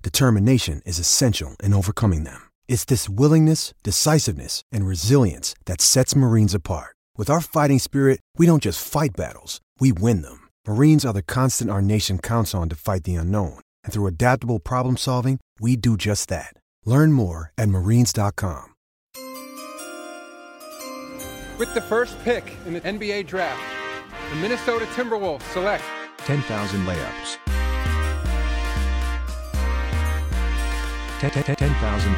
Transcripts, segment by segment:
determination is essential in overcoming them. It's this willingness, decisiveness, and resilience that sets Marines apart. With our fighting spirit, we don't just fight battles, we win them. Marines are the constant our nation counts on to fight the unknown. And through adaptable problem solving, we do just that. Learn more at marines.com. With the first pick in the NBA draft, the Minnesota Timberwolves select 10,000 layups. 10,000.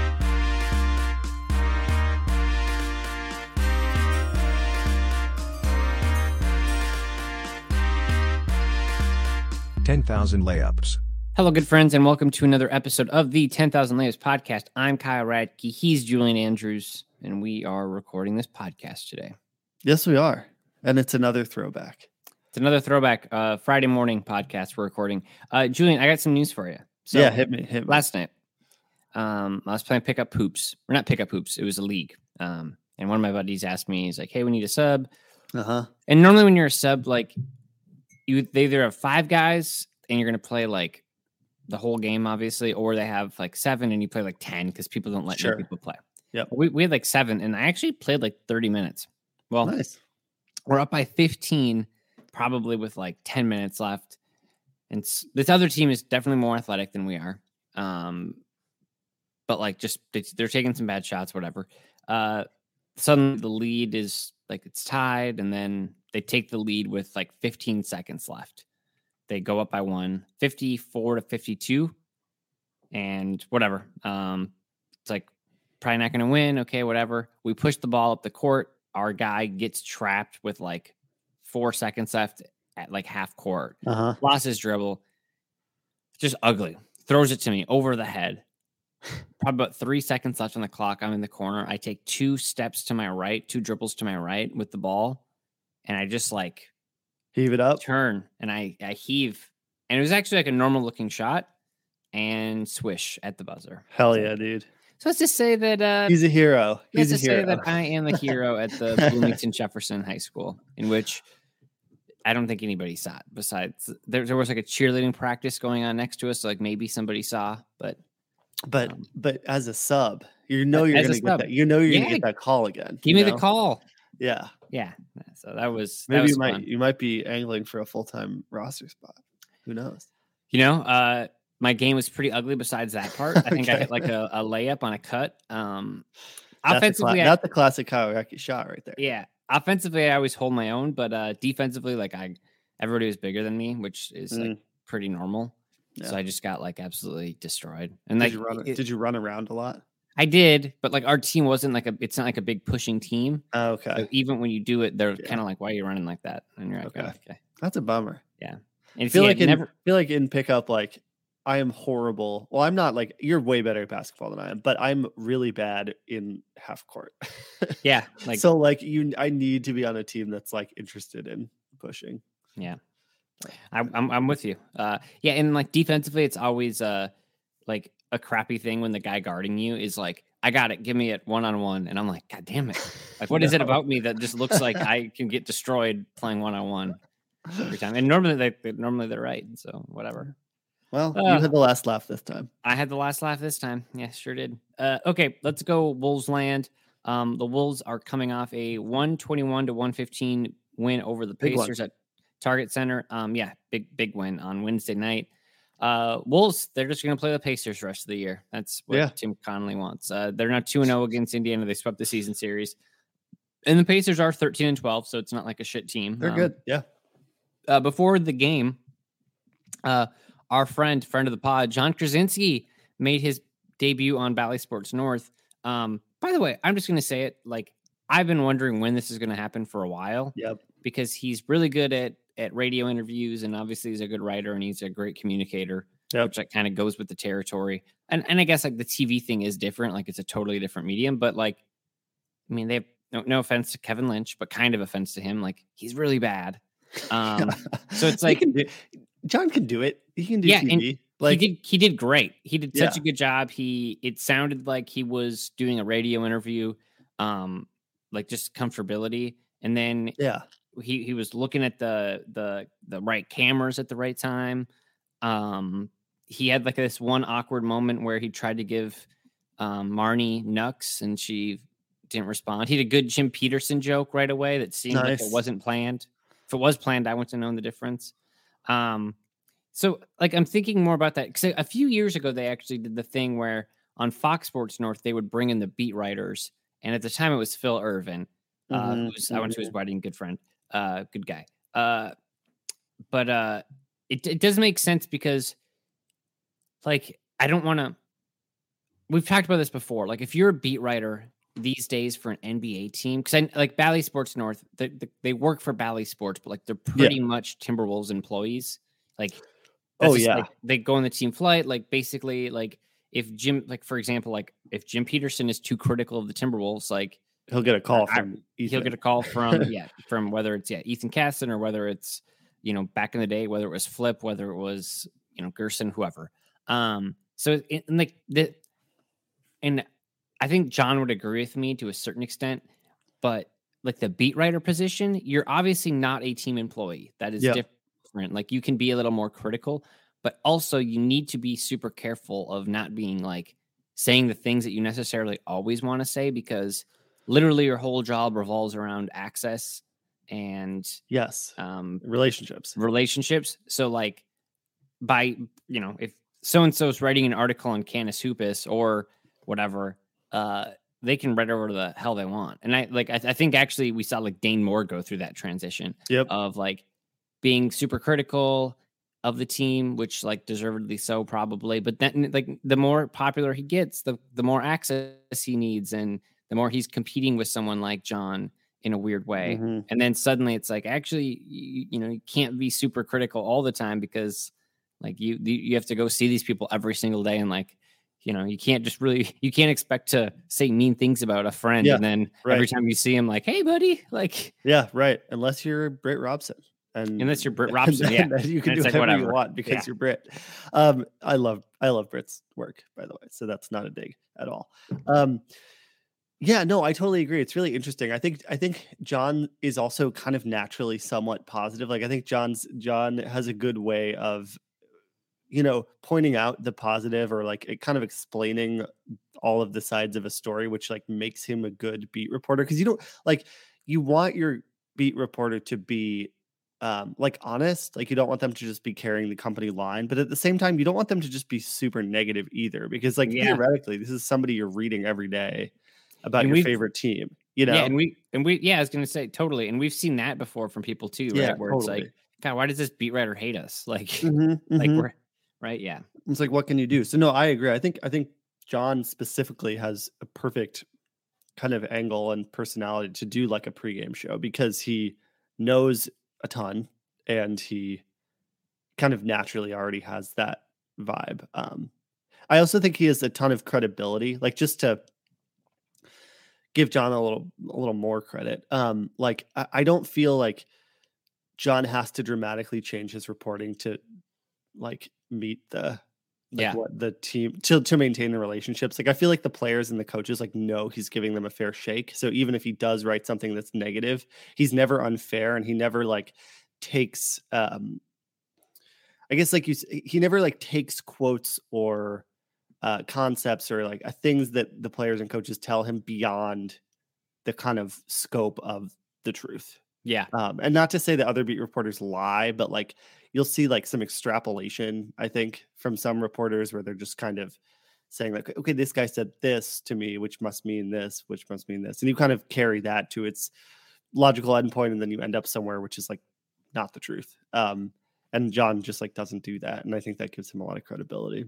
Ten thousand layups. Hello, good friends, and welcome to another episode of the 10,000 Layups podcast. I'm Kyle Ratke. He's Julian Andrews, and we are recording this podcast today. Yes, we are. And it's another throwback. It's another throwback uh, Friday morning podcast we're recording. Uh, Julian, I got some news for you. So yeah, hit me. Hit me. last night, um, I was playing pickup hoops. Or not pickup hoops, it was a league. Um, and one of my buddies asked me, he's like, hey, we need a sub. Uh huh. And normally when you're a sub, like you they either have five guys and you're gonna play like the whole game, obviously, or they have like seven and you play like ten because people don't let Sure. people play. Yeah. We we had like seven, and I actually played like 30 minutes. Well, Nice. we're up by 15, probably with like 10 minutes left. And this other team is definitely more athletic than we are. Um, but like just they, they're taking some bad shots, whatever. Uh, suddenly the lead is like it's tied, and then they take the lead with like 15 seconds left. They go up by one, 54 to 52, and whatever. Um, it's like probably not going to win. Okay, whatever. We push the ball up the court. Our guy gets trapped with like four seconds left at like half court. Uh huh. Lost his dribble. Just ugly. Throws it to me over the head. Probably about three seconds left on the clock. I'm in the corner. I take two steps to my right, two dribbles to my right with the ball. And I just like Heave it up. turn and I, I heave. And it was actually like a normal looking shot and swish at the buzzer. Hell yeah, dude. So let's just say that uh He's a hero. let's He's a just say hero. that I am the hero at the Bloomington Jefferson High School, in which I don't think anybody saw it. Besides, there, there was like a cheerleading practice going on next to us, so like maybe somebody saw, but but um, but as a sub, you know you're gonna get sub. that. You know you're Yeah. gonna get that call again. give me know? the call. Yeah. Yeah, so that was that Maybe was you might fun. you might be angling for a full time roster spot. Who knows? You know, uh, my game was pretty ugly. Besides that part, I think I hit like a, a layup on a cut. Um, That's cla- offensively, I- not the classic Kawasaki shot right there. Yeah. Offensively, I always hold my own, but uh defensively, like I everybody was bigger than me, which is like Mm. pretty normal. So I just got like absolutely destroyed. And Did like you run? it- did you run around a lot? I did, but like our team wasn't like a it's not like a big pushing team. Oh, okay, So even when you do it, they're Yeah. kind of like, why are you running like that? And you're like, Okay. "Oh, okay. that's a bummer. Yeah. And I feel like in never feel like in pickup, like I am horrible. Well, I'm not like you're way better at basketball than I am, but I'm really bad in half court. Yeah. Like so like you, I need to be on a team that's like interested in pushing. I, I'm I'm with you. Uh, yeah, and like defensively, it's always uh like a crappy thing when the guy guarding you is like, I got it, give me it one on one, and I'm like, God damn it! Like, what is it about me that just looks like I can get destroyed playing one on one every time? And normally they normally they're right, so whatever. Well, Uh. you had the last laugh this time. I had the last laugh this time. Yeah, sure did. Uh, okay, let's go Wolves land. Um, the Wolves are coming off a 121 to 115 win over the Big one. Pacers at Target Center. Um, yeah, big big win on Wednesday night. Uh, Wolves, they're just going to play the Pacers the rest of the year. That's what Yeah. Tim Connolly wants. Uh, they're not 2 0 against Indiana. They swept the season series. And the Pacers are 13 and 12, so it's not like a shit team. They're Um, good. Yeah. uh, before the game, uh, our friend, friend of the pod, Jon Krawczynski, made his debut on Bally Sports North. Um, by the way, I'm just going to say it. Like I've been wondering when this is going to happen for a while Yep. because he's really good at at radio interviews, and obviously he's a good writer and he's a great communicator, Yep. which like kind of goes with the territory. And and I guess like the TV thing is different, like it's a totally different medium. But like, I mean, they have no, no offense to Kevin Lynch, but kind of offense to him. Like he's really bad. Um, so it's like can do- John can do it. He can do Yeah, TV. Like he did he did great. He did such a good job. He it sounded like he was doing a radio interview, um, like just comfortability. And then yeah. He he was looking at the the the right cameras at the right time. Um, he had like this one awkward moment where he tried to give um, Marney Nux and she didn't respond. He had a good Jim Petersen joke right away that seemed like it wasn't planned. If it was planned, I wouldn't have known the difference. Um, so like I'm thinking more about that because a few years ago they actually did the thing where on Fox Sports North they would bring in the beat writers, and at the time it was Phil Ervin, uh, Mhm, who's I went to his wedding, good friend, uh, good guy. Uh, but uh, it it does make sense because, like, I don't want to. We've talked about this before. Like, if you're a beat writer these days for an NBA team, because I like Bally Sports North, they, they, they work for Bally Sports, but like they're pretty much Timberwolves employees. Like, Oh, yeah. like, they go on the team flight. Like, basically, like if Jim, like for example, like if Jim Petersen is too critical of the Timberwolves, like He'll get a call I- from he'll get a call from yeah from whether it's yeah Ethan Casson or whether it's you know back in the day whether it was Flip whether it was you know Gersson whoever. Um so and like the and I think John would agree with me to a certain extent but like the beat writer position you're obviously not a team employee. That is Yeah. different. Like you can be a little more critical but also you need to be super careful of not being like saying the things that you necessarily always want to say because literally your whole job revolves around access and yes. um, Relationships. relationships. So, like, by you know, if so and so is writing an article on Canis Hoopus or whatever, uh, they can write over the hell they want. And I like, I, I think actually we saw like Dane Moore go through that transition Yep. of like being super critical of the team, which like deservedly so probably. But then like the more popular he gets, the the more access he needs, and the more he's competing with someone like John in a weird way. Mhm. And then suddenly it's like actually you, you know you can't be super critical all the time because like you you have to go see these people every single day and like you know you can't just really you can't expect to say mean things about a friend Yeah, and then every time you see him like hey buddy like Yeah, right. Unless you're Britt Robson. And Unless you're Britt Robson, yeah. you can do like, whatever you want because Yeah. you're Britt. Um, I love I love Britt's work, by the way. So that's not a dig at all. Um, yeah, no, I totally agree. It's really interesting. I think I think John is also kind of naturally somewhat positive. Like I think John's John has a good way of you know pointing out the positive or like it kind of explaining all of the sides of a story which like makes him a good beat reporter because you don't like you want your beat reporter to be um like honest like you don't want them to just be carrying the company line but at the same time you don't want them to just be super negative either because like Yeah. theoretically this is somebody you're reading every day about And your favorite team you know? yeah and we and we yeah i was gonna say totally and we've seen that before from people too right? Yeah, where it's like god why does this beat writer hate us? Like Mhm, like mhm. we're right? Yeah. It's like what can you do? So no i agree i think i think john specifically has a perfect kind of angle and personality to do like a pregame show because he knows a ton and he kind of naturally already has that vibe um i also think he has a ton of credibility like just to give john a little a little more credit um like i, I don't feel like john has to dramatically change his reporting to like meet the like Yeah. what the team to to maintain the relationships. Like I feel like the players and the coaches like know he's giving them a fair shake. So even if he does write something that's negative, he's never unfair and he never like takes um I guess like you he never like takes quotes or uh concepts or like uh, things that the players and coaches tell him beyond the kind of scope of the truth. Yeah. Um, and not to say that other beat reporters lie, but like you'll see like some extrapolation, I think, from some reporters where they're just kind of saying like, okay, this guy said this to me, which must mean this, which must mean this, and you kind of carry that to its logical endpoint, and then you end up somewhere which is like not the truth. Um, and John just like doesn't do that, and I think that gives him a lot of credibility.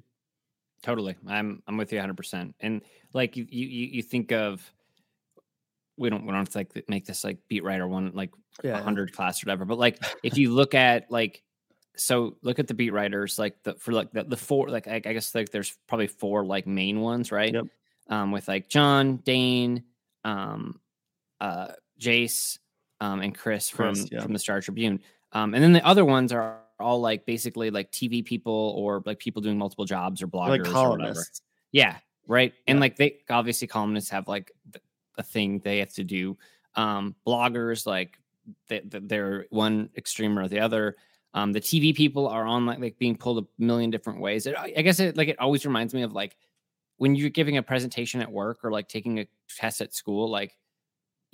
Totally. I'm I'm with you 100%. And like you you you think of we don't we don't have to like make this like beat writer one like Yeah. 100 class or whatever, but like if you look at like so look at the beat writers like the for like the, the four like I, I guess like there's probably four like main ones, right? Yep. Um with like John, Dane, um uh Jace, um and Chris from Chris, yeah. from the Star Tribune. Um and then the other ones are all like basically like TV people or like people doing multiple jobs or bloggers Like or whatever. columnists. Yeah, right. And like they obviously columnists have like a thing they have to do. Um, bloggers like they- they're one extreme or the other. Um, the TV people are on like, like being pulled a million different ways. It, I guess it like it always reminds me of like when you're giving a presentation at work or like taking a test at school. Like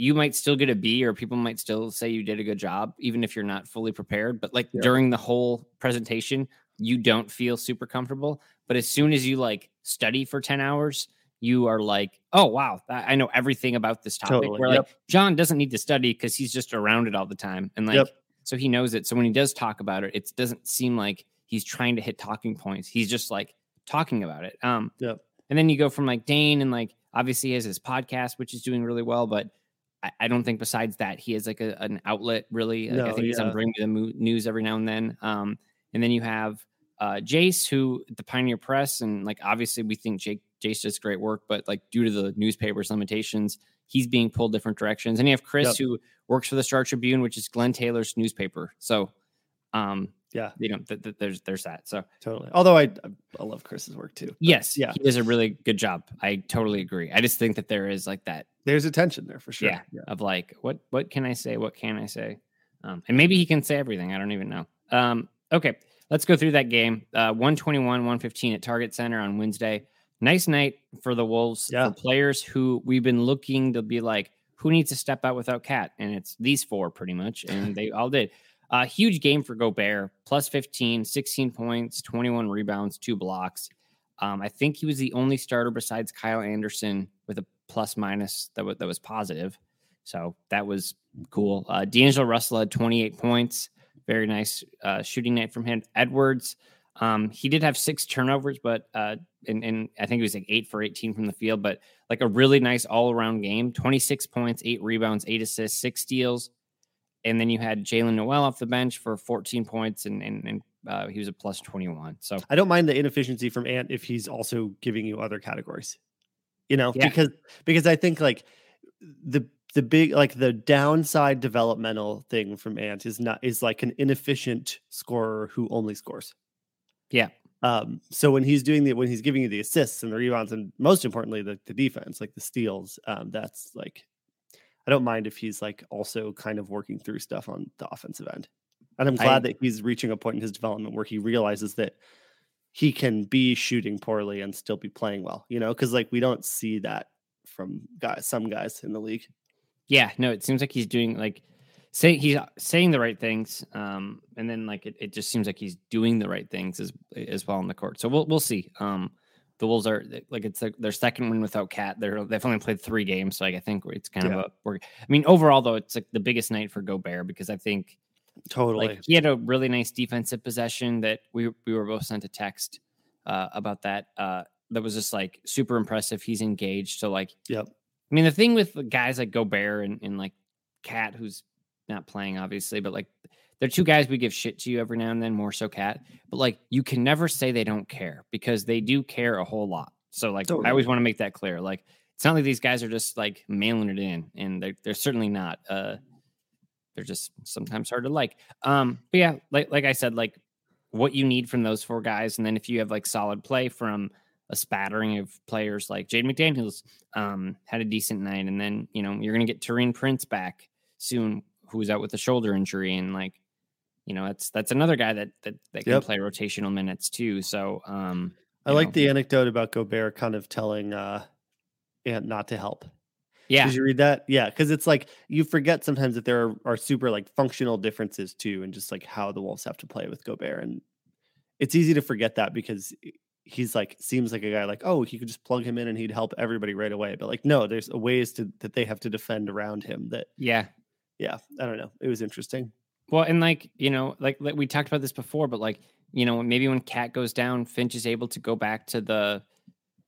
you might still get a B or people might still say you did a good job even if you're not fully prepared. But like Yeah. during the whole presentation, you don't feel super comfortable. But as soon as you like study for 10 hours, you are like, oh wow, I know everything about this topic. Totally, Where yep. like John doesn't need to study because he's just around it all the time. And like Yep. so he knows it. So when he does talk about it, it doesn't seem like he's trying to hit talking points. He's just like talking about it. Um Yep. and then you go from like Dane and like obviously he has his podcast, which is doing really well, but I, I don't think besides that he has like a, an outlet really. Like, I No, think he's on yeah. Bring Me the Mo- News every now and then. Um, and then you have uh, Jace, who the Pioneer Press, and like obviously we think Jake Jace does great work, but like due to the newspaper's limitations, he's being pulled different directions. And you have Chris, Yep. who works for the Star Tribune, which is Glenn Taylor's newspaper. So, um, Yeah, you know, th- th- there's there's that. So totally. Although I I love Chris's work too. yes, yeah. he does a really good job. I totally agree. I just think that there is like that There's a tension there for sure. yeah, of like what what can I say? What can I say? Um, and maybe he can say everything. I don't even know. Um, okay, let's go through that game. Uh, 121, 115 at Target Center on Wednesday. Nice night for the Wolves. Yeah. For players who we've been looking to be like, who needs to step out without KAT? And it's these four pretty much, and they all did. Uh, huge game for Gobert, plus 15, 16 points, 21 rebounds, two blocks. Um, I think he was the only starter besides Kyle Anderson with a plus minus that was that was positive. So that was cool. Uh, D'Angelo Russell had 28 points. Very nice uh, shooting night from him. Edwards, um, he did have six turnovers, but uh, and, and I think it was like eight for 18 from the field, but like a really nice all around game 26 points, eight rebounds, eight assists, six steals. And then you had Jaylen Nowell off the bench for 14 points, and, and, and uh, he was a plus 21. So I don't mind the inefficiency from Ant if he's also giving you other categories. You know, Yeah. because because I think like the the big like the downside developmental thing from Ant is not is like an inefficient scorer who only scores. Yeah. Um, so when he's doing the when he's giving you the assists and the rebounds and most importantly the, the defense, like the steals, um, that's like I don't mind if he's like also kind of working through stuff on the offensive end. And I'm I- glad that he's reaching a point in his development where he realizes that he can be shooting poorly and still be playing well, you know, because like we don't see that from guys, some guys in the league. Yeah, no, it seems like he's doing like say he's saying the right things, um, and then like it, it just seems like he's doing the right things as as well on the court. So we'll we'll see. Um, the Wolves are like it's like their second win without KAT. They're they've only played three games, so like I think it's kind Yeah. of a. We're, I mean, overall though, it's like the biggest night for Gobert because I think Totally. like he had a really nice defensive possession that we we were both sent a text uh, about that. Uh, that was just like super impressive. He's engaged. So like yep. I mean, the thing with guys like Gobert and, and like KAT, who's not playing, obviously, but like they're two guys we give shit to you every now and then, more so KAT. But like you can never say they don't care because they do care a whole lot. So like I always want to make that clear. Like it's not like these guys are just like mailing it in, and they're they're certainly not. Uh, they're just sometimes hard to like. Um, but yeah, like like I said, like what you need from those four guys, and then if you have like solid play from a spattering of players like Jaden McDaniels um, had a decent night, and then you know you're gonna get Taurean Prince back soon, who's out with a shoulder injury, and like you know that's that's another guy that that, that can Yep. play rotational minutes too. So um, I like know, the anecdote about Gobert kind of telling uh Ant not to help. Yeah. Did you read that? Yeah, because it's like you forget sometimes that there are, are super like functional differences too, and just like how the Wolves have to play with Gobert, and it's easy to forget that because he's like seems like a guy like oh he could just plug him in and he'd help everybody right away, but like no, there's ways to that they have to defend around him. That Yeah. yeah, I don't know. It was interesting. Well, and like, you know, like, like we talked about this before, but like, you know, maybe when KAT goes down, Finch is able to go back to the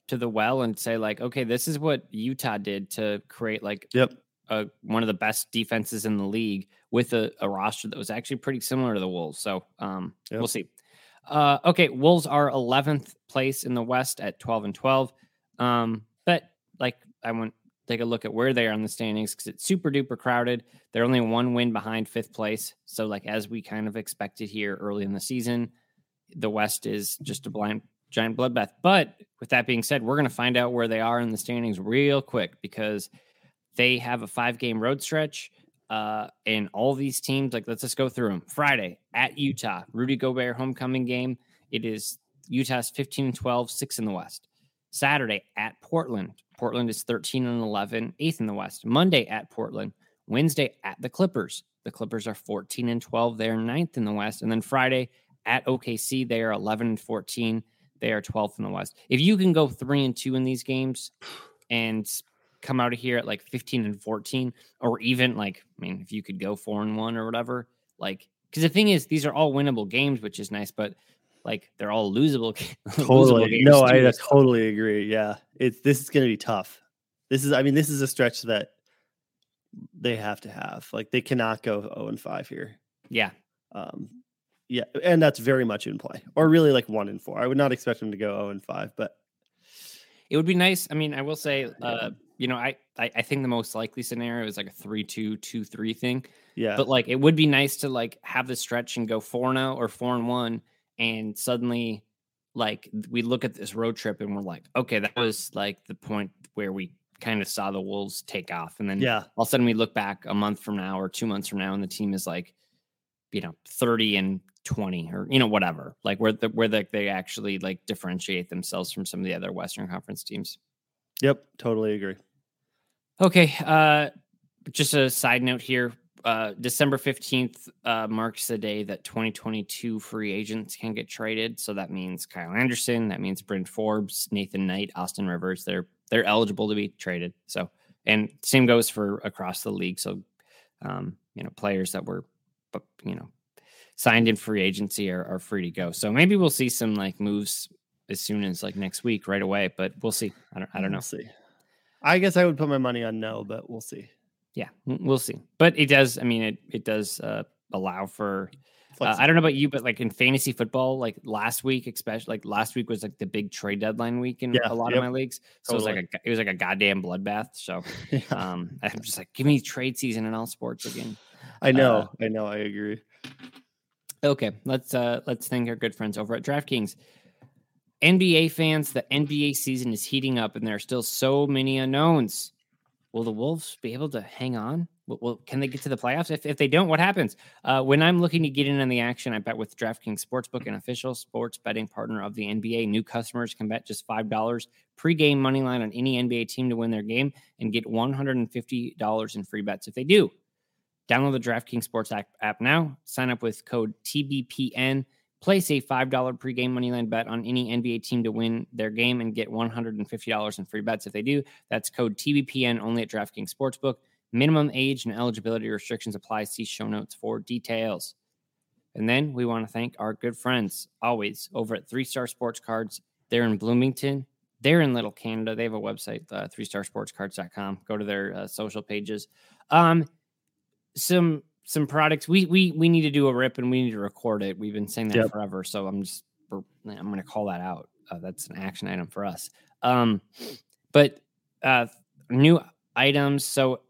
to the well and say, like, okay, this is what Utah did to create like Yep. a, one of the best defenses in the league with a, a roster that was actually pretty similar to the Wolves. So um Yep. we'll see. Uh okay, Wolves are 11th place in the West at 12 and 12. Um, but like I went take a look at where they are in the standings because it's super duper crowded. They're only one win behind fifth place. So, like as we kind of expected here early in the season, the West is just a blind giant bloodbath. But with that being said, we're going to find out where they are in the standings real quick because they have a five game road stretch. Uh, and all these teams, like let's just go through them. Friday at Utah, Rudy Gobert homecoming game. It is Utah's 15 and 12, six in the West. Saturday at Portland. Portland is 13 and 11, eighth in the West. Monday at Portland. Wednesday at the Clippers. The Clippers are 14 and 12. They are ninth in the West. And then Friday at OKC, they are 11 and 14. They are 12th in the West. If you can go three and two in these games and come out of here at like 15 and 14, or even like, I mean, if you could go four and one or whatever, like, because the thing is, these are all winnable games, which is nice, but like they're all losable. losable Totally. games No, I I totally agree. Yeah. It's this is gonna be tough. This is I mean, this is a stretch that they have to have. Like they cannot go 0 and 5 here. Yeah. Um yeah, and that's very much in play. Or really like one and four. I would not expect them to go 0 and 5, but It would be nice. I mean, I will say, uh, you know, I, I I think the most likely scenario is like a three two two three thing. yeah. But like, it would be nice to like have the stretch and go four now or four and one, and suddenly, like, we look at this road trip and we're like, okay, that was like the point where we kind of saw the Wolves take off, and then yeah. all of a sudden we look back a month from now or two months from now, and the team is like, you know, thirty and twenty or you know whatever, like where the, where the, they actually like differentiate themselves from some of the other Western Conference teams. Yep, totally agree. Okay. Uh, just a side note here. Uh, December 15th uh, marks the day that 2022 free agents can get traded. So that means Kyle Anderson, that means Bryn Forbes, Nathan Knight, Austin Rivers. They're they're eligible to be traded. So and same goes for across the league. So um, you know, players that were but you know signed in free agency are, are free to go. So maybe we'll see some like moves as soon as like next week right away, but we'll see. I don't I don't know. We'll see. I guess I would put my money on no, but we'll see. Yeah we'll see but it does i mean it it does uh allow for uh, i don't know about you but like in fantasy football like last week especially like last week was like the big trade deadline week in Yeah, a lot yep, of my leagues so it was like a it was like a goddamn bloodbath so Yeah, um i'm just like give me trade season in all sports again I know. uh, I know. I agree. Okay, let's uh let's thank our good friends over at DraftKings. NBA fans, the NBA season is heating up and there are still so many unknowns. Will the Wolves be able to hang on? Will- can they get to the playoffs? If, if they don't, what happens? Uh, when I'm looking to get in on the action, I bet with DraftKings Sportsbook, an official sports betting partner of the NBA. New customers can bet just $5 pregame money line on any NBA team to win their game and get $150 in free bets if they do. Download the DraftKings Sports app, app now. Sign up with code TBPN. Place a $5 pregame moneyline bet on any NBA team to win their game and get $150 in free bets if they do. That's code TBPN only at DraftKings Sportsbook. Minimum age and eligibility restrictions apply. See show notes for details. And then we want to thank our good friends always over at Three Star Sports Cards. They're in Bloomington. They're in Little Canada. They have a website, uh, three starsportscards.com. Go to their uh, social pages. Um, some some products we we we need to do a rip and we need to record it. We've been saying that Yep. forever, so I'm just I'm going to call that out. Uh, that's an action item for us. Um, but uh, new items. So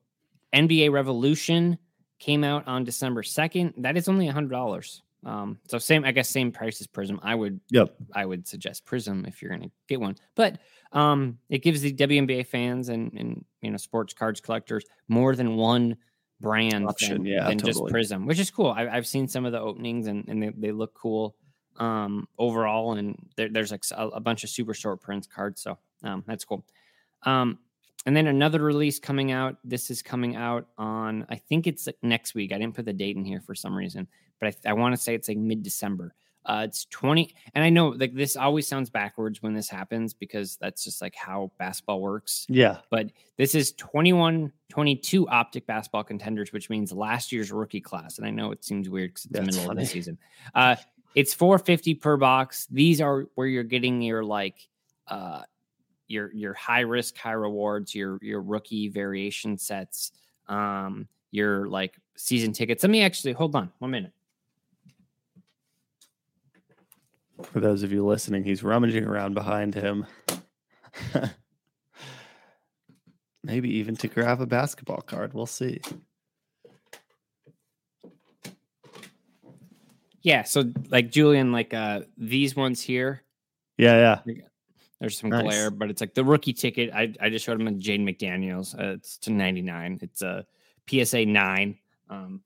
NBA Revolution came out on December second. That is only a hundred dollars. Um, so same, I guess, same price as Prizm. I would Yep. I would suggest Prizm if you're going to get one. But um, it gives the WNBA fans and and you know sports cards collectors more than one brand Option, than, yeah, than just. Prizm, which is cool. I, I've seen some of the openings and, and they, they look cool um, overall. And there, there's like a, a bunch of super short prints cards, so um, that's cool. Um, and then another release coming out. This is coming out on, I think it's like next week. I didn't put the date in here for some reason, but I, I want to say it's like mid December. Uh, it's 20, and I know like this always sounds backwards when this happens because that's just like how basketball works. Yeah. But this is 21 22 optic basketball contenders, which means last year's rookie class. And I know it seems weird because it's the middle funny. of the season. Uh, it's 450 per box. These are where you're getting your like uh your your high risk, high rewards, your your rookie variation sets, um, your like season tickets. Let me actually hold on one minute. For those of you listening, he's rummaging around behind him. Maybe even to grab a basketball card. We'll see. Yeah, so like Julian, like uh these ones here, Yeah, yeah. There's some Nice. glare, but it's like the rookie ticket. I, I just showed him a Jaden McDaniels. Uh, it's to 99. It's a PSA 9. Um,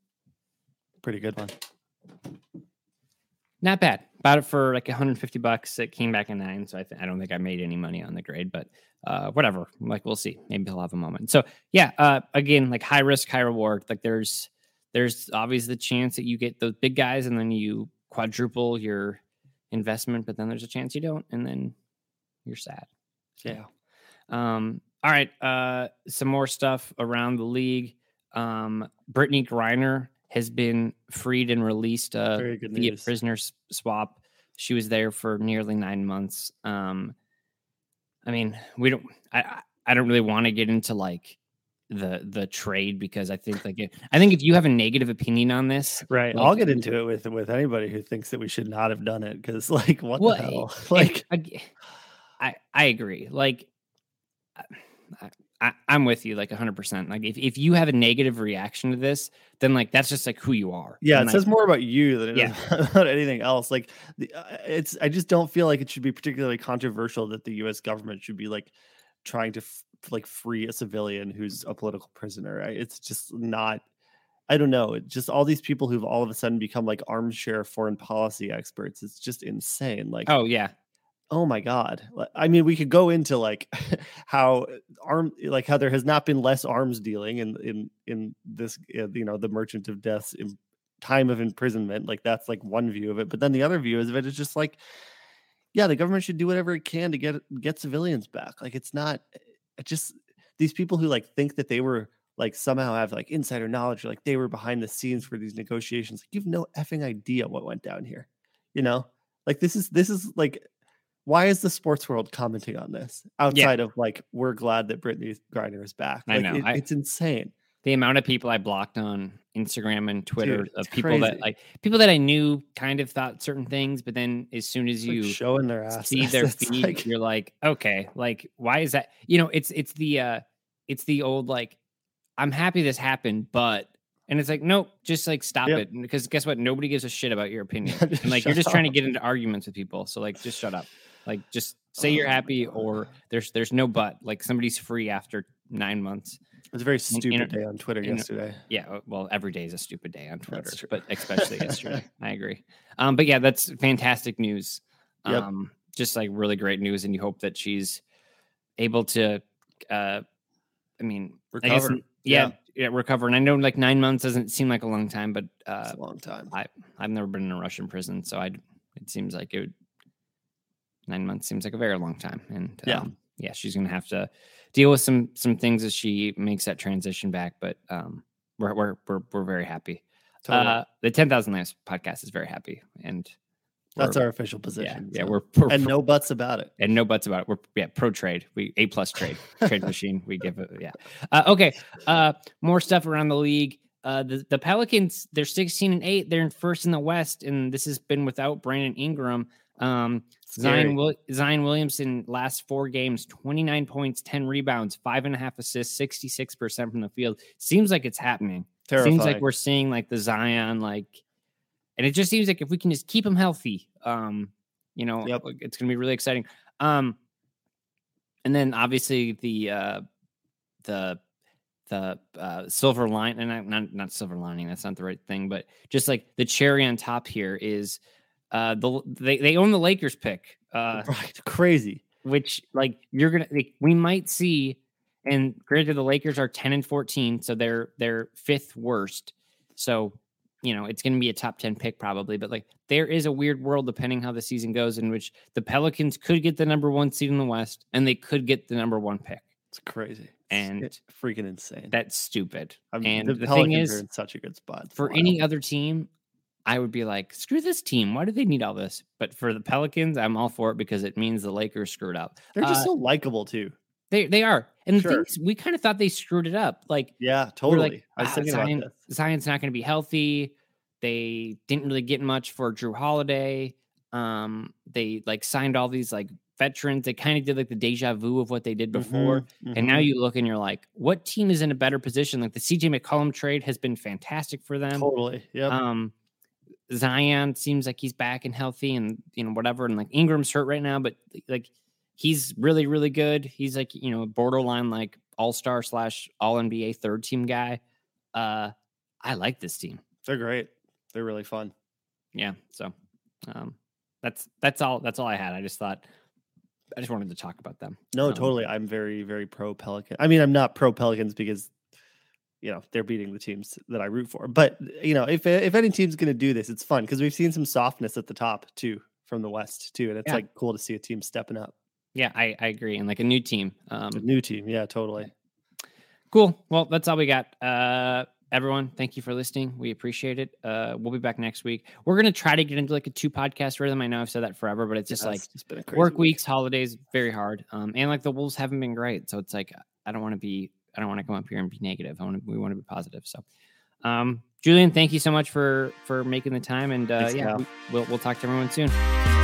Pretty good one. Not bad. Bought it for like 150 bucks. It came back a 9. So I, th- I don't think I made any money on the grade, but uh, whatever. Like we'll see. Maybe he'll have a moment. So yeah, uh, again, like high risk, high reward. Like there's there's obviously the chance that you get those big guys and then you quadruple your investment, but then there's a chance you don't, and then you're sad. Yeah. Um, all right. Uh, some more stuff around the league. Um, Brittney Griner has been freed and released uh, via news. prisoner swap. She was there for nearly nine months. Um, I mean, we don't. I I- don't really want to get into like the the trade because I think like it, I think if you have a negative opinion on this, Right. like, I'll get into it with with anybody who thinks that we should not have done it because, like, what Well, the hell? Like, I, I I agree. Like, I, I, I'm with you like 100. percent Like, if, if you have a negative reaction to this, then like that's just like who you are. yeah, And, it says more about you than it Yeah. about anything else. Like, the, uh, it's I just don't feel like it should be particularly controversial that the U.S. government should be like trying to f- like free a civilian who's a political prisoner. It's just not. I don't know. It just all these people who've all of a sudden become like armchair foreign policy experts. It's just insane. Like, Oh yeah, oh my god i mean we could go into like how eh, arm eh, like how there has not been less arms dealing in in in this uh, you know the merchant of death's time of imprisonment like that's like one view of it but then the other view is of it is just like yeah the government should do whatever it can to get get civilians back like it's not it just these people who like think that they were like somehow have like insider knowledge or like they were behind the scenes for these negotiations like you've no effing idea what went down here you know? Like this is this is like why is the sports world commenting on this outside of like we're glad that Brittney Griner is back? I Like, know, it- I- it's insane. the amount of people I blocked on Instagram and Twitter Dude, of people that like people that I knew kind of thought certain things, but then as soon as It's like you showing their ass. see their feed, like- you're like, okay, like why is that? You know, it's it's the uh it's the old like, I'm happy this happened, but and it's like, nope, just like stop Yep. it. Because guess what? Nobody gives a shit about your opinion. And like you're just trying to get into arguments with people. So like just shut up. Like just say you're happy or there's there's no but. Like somebody's free after nine months. it was a very stupid inter- day on Twitter in- yesterday. Yeah, uh, well, every day is a stupid day on Twitter, but especially yesterday. I agree. Um, but yeah, that's fantastic news. Yep. Um, just like really great news, and you hope that she's able to. Uh, I mean, I guess, Recover. yeah, yeah, recover. And I know like nine months doesn't seem like a long time, but uh, It's a long time. I I've never been in a Russian prison, so I it seems like it would nine months seems like a very long time, and Yeah. um, yeah, she's gonna have to deal with some some things as she makes that transition back. But um, we're we're we're, we're very happy. Totally. Uh, the Ten Thousand Layups podcast is very happy, and That's our official position. yeah so- we're, we're and no buts about it. and no buts about it. We're yeah pro trade. We a plus trade trade machine. We give it yeah. Uh, okay. Uh, more stuff around the league. Uh, the the Pelicans they're sixteen and eight. They're in first in the West, and this has been without Brandon Ingram. Um. Zion Zion Williamson last four games, twenty nine points, ten rebounds, five and a half assists, sixty six percent from the field. Seems like it's happening. Terrifying. Seems like we're seeing like the Zion like, and it just seems like if we can just keep him healthy, um, you know, Yep. it's gonna be really exciting. Um, and then obviously the uh, the the uh, silver line and not, not not silver lining. That's not the right thing, but just like the cherry on top here is uh the they they own the Lakers pick. Uh, right. Crazy. which like you're gonna like, we might see And granted, the Lakers are 10 and 14, so they're they're fifth worst. So, you know, it's gonna be a top 10 pick probably, but like there is a weird world depending how the season goes, in which the Pelicans could get the number one seed in the West and they could get the number one pick. It's crazy. And it's freaking insane. That's stupid. I mean, and the, the, thing are is, in such a good spot. It's for wild. any other team, I would be like, screw this team. Why do they need all this? But for the Pelicans, I'm all for it because it means the Lakers screwed up. they're just Uh, so likable too. they they are. And the Sure. thing is, we kind of thought they screwed it up. Like Yeah, totally. like, I was "Ah, thinking Zion, about this. Zion's not going to be healthy. They didn't really get much for Jrue Holiday. Um, they like signed all these like veterans. They kind of did like the deja vu of what they did before. Mhm, And now mhm. you look and you're like, what team is in a better position? Like the CJ McCollum trade has been fantastic for them. totally. Yep. Um, Zion seems like he's back and healthy, and you know whatever. And like Ingram's hurt right now, but like he's really really good. He's like you know borderline like all star slash all NBA third team guy. Uh, I like this team. they're great. They're really fun. Yeah, so um, that's that's all that's all I had. I just thought I just wanted to talk about them. No, Um, totally. I'm very, very pro Pelican. I mean, I'm not pro Pelicans because you know they're beating the teams that I root for. But you know, if if any team's going to do this, it's fun because we've seen some softness at the top too from the West too, and it's Yeah. like cool to see a team stepping up. Yeah, I, I agree. And like a new team. um, A new team, yeah, totally. Cool. Well, that's all we got. Uh, everyone, thank you for listening. We appreciate it. Uh, we'll be back next week. We're gonna try to get into like a two podcast rhythm. I know I've said that forever, but it's just Yeah, like it's just been a crazy work week. weeks, holidays, very hard. Um, and like the Wolves haven't been great, so it's like I don't want to be. I don't want to come up here and be negative. I want to. We want to be positive. So, um, Julian, thank you so much for for making the time, and uh, Thanks, yeah, we- we'll we'll talk to everyone soon.